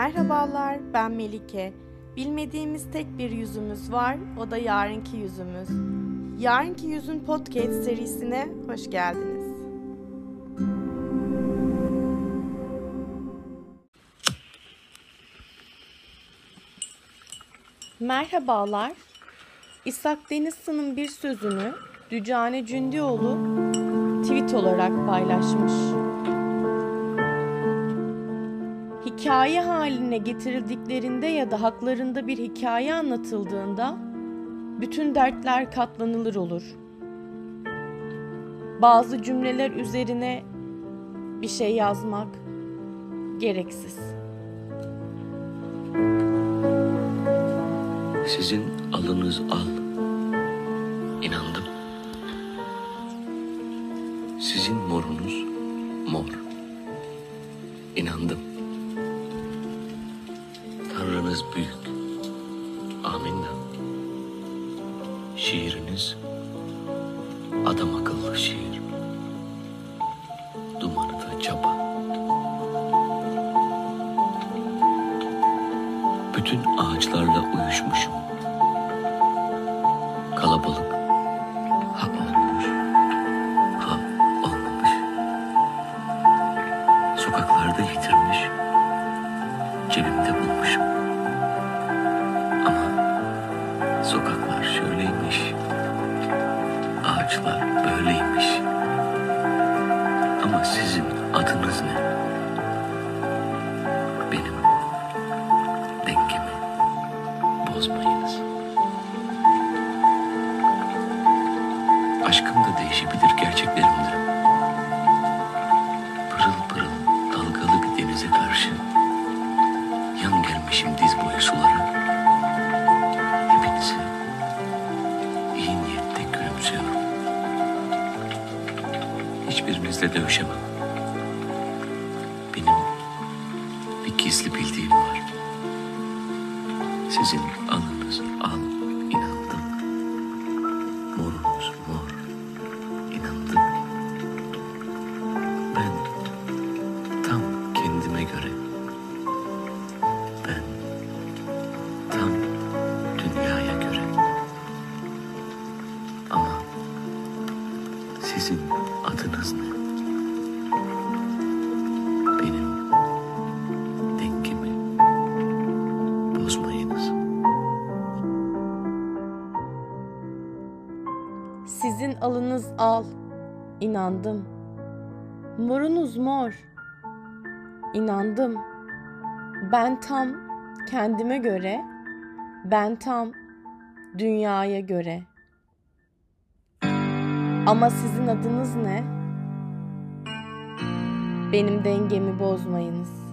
Merhabalar, ben Melike. Bilmediğimiz tek bir yüzümüz var, o da yarınki yüzümüz. Yarınki Yüzün Podcast serisine hoş geldiniz. Merhabalar. İshak Denizsı'nın bir sözünü Dücane Cündioğlu tweet olarak paylaşmış. Hikaye haline getirildiklerinde ya da haklarında bir hikaye anlatıldığında bütün dertler katlanılır olur. Bazı cümleler üzerine bir şey yazmak gereksiz. Sizin alınız al. İnandım. Sizin morunuz mor. İnandım. Aminna. Şiiriniz adam akıllı şiir. Dumanı da çapa. Bütün ağaçlarla uyuşmuşum. Kalabalık. Ha olmuş. Ha olmamış. Sokaklarda yitirmiş. Cebimde bulmuşum. Ama sokaklar şöyleymiş. Ağaçlar böyleymiş. Ama sizin adınız ne? Benim Hiçbirinizle dövüşemem. Benim bir gizli bildiğim var. Sizin alınız al inandım. Morunuz mor inandım. Ben tam kendime göre. Ben tam dünyaya göre. Ama sizin adınız ne? Benim dengemi bozmayınız. Sizin alınız al, inandım. Morunuz mor, inandım. Ben tam kendime göre, ben tam dünyaya göre. Ama sizin adınız ne? Benim dengemi bozmayınız.